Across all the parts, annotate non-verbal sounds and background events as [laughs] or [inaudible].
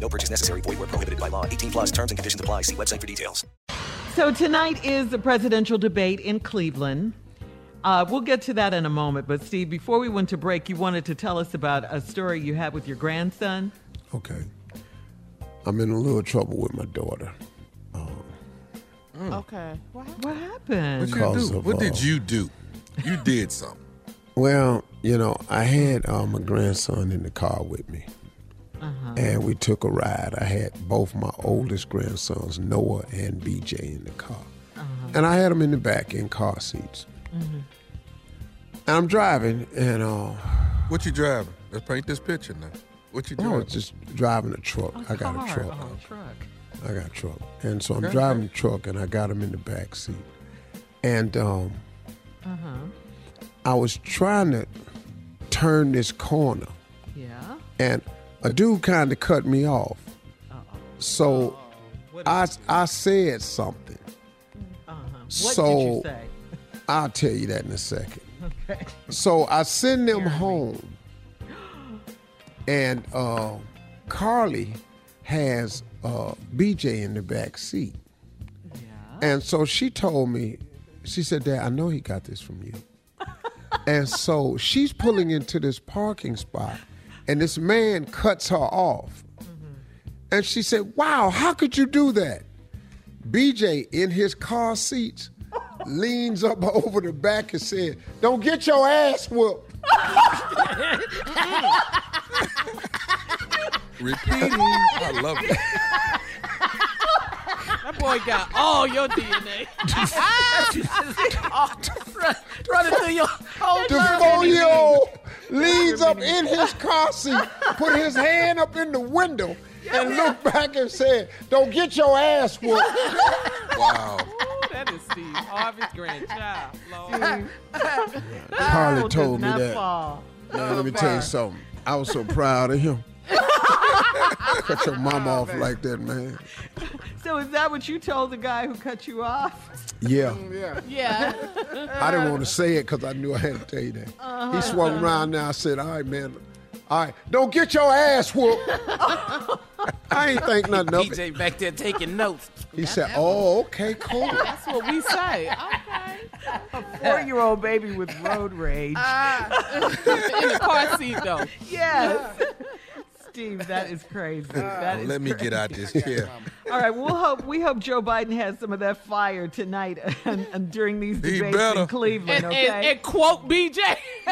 No purchase necessary. Void where prohibited by law. 18 plus terms and conditions apply. See website for details. So tonight is the presidential debate in Cleveland. Uh, we'll get to that in a moment. But Steve, before we went to break, you wanted to tell us about a story you had with your grandson. Okay. I'm in a little trouble with my daughter. Okay. What, what happened? What you do? of, What uh, did you do? You did something. Well, you know, I had uh, my grandson in the car with me. And we took a ride. I had both my oldest grandsons, Noah and BJ, in the car. And I had them in the back in car seats. And I'm driving, and uh, What you driving? Let's paint this picture now. What you I driving? was just driving a truck. I got Car. a truck. Oh, truck. I got a truck. And so I'm Okay. driving the truck and I got him in the back seat. And um, I was trying to turn this corner Yeah. and a dude kind of cut me off. So What, I, I said something. uh-huh. what so did you say? I'll tell you that in a second. [laughs] Okay. So I send them home, [gasps] and uh, Carly has uh, BJ in the back seat. And so she told me, she said, Dad, I know he got this from you. [laughs] and so she's pulling into this parking spot, and this man cuts her off. Mm-hmm. And she said, Wow, how could you do that? BJ in his car seats [laughs] leans up over the back and said, Don't get your ass whooped. [laughs] Repeating. I love it. [laughs] That boy got all your DNA. Running through your whole The body. four year old leans up in his car seat, put his hand up in the window, and looked back and said, Don't get your ass whooped. [laughs] Wow. Ooh, that is Steve Harvey's grandchild. Lord. Carly told me that. fall. Man, let me tell you something. I was so proud of him. [laughs] Cut your mom off like that, man. [laughs] So is that what you told the guy who cut you off? Yeah. Mm, yeah. Yeah. I didn't want to say it because I knew I had to tell you that. He uh-huh. swung around there. I said, All right, man, All right, don't get your ass whooped. [laughs] I ain't think nothing of it. BJ back there taking notes. He said, "Oh, okay, [laughs] cool." That's what we say. [laughs] Okay. A Four-year-old baby with road rage. Ah. In the car seat, though. yes. Steve, that is crazy. Uh, that is Let me get out this chair. All right, we'll hope we hope Joe Biden has some of that fire tonight and, and during these He debates better. in Cleveland. And, Okay. and, and quote BJ.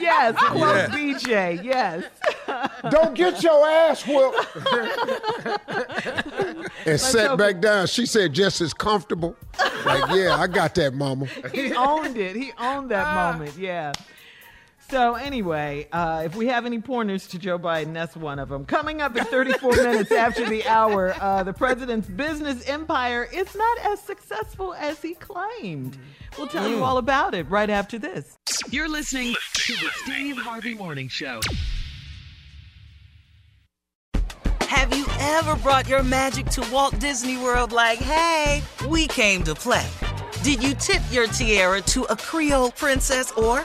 yes, [laughs] quote Yes. BJ. Yes. [laughs] Don't get your ass whooped. and sat hope back down. She said, just as comfortable. Like, yeah, I got that, mama. he owned it. He owned that ah. moment. Yeah. So anyway, uh, if we have any pointers to Joe Biden, that's one of them. Coming up in 34 [laughs] minutes after the hour, uh, the president's business empire is not as successful as he claimed. We'll tell you all about it right after this. You're listening to the Steve Harvey Morning Show. Have you ever brought your magic to Walt Disney World like, hey, we came to play? Did you tip your tiara to a Creole princess or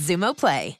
Xumo Play.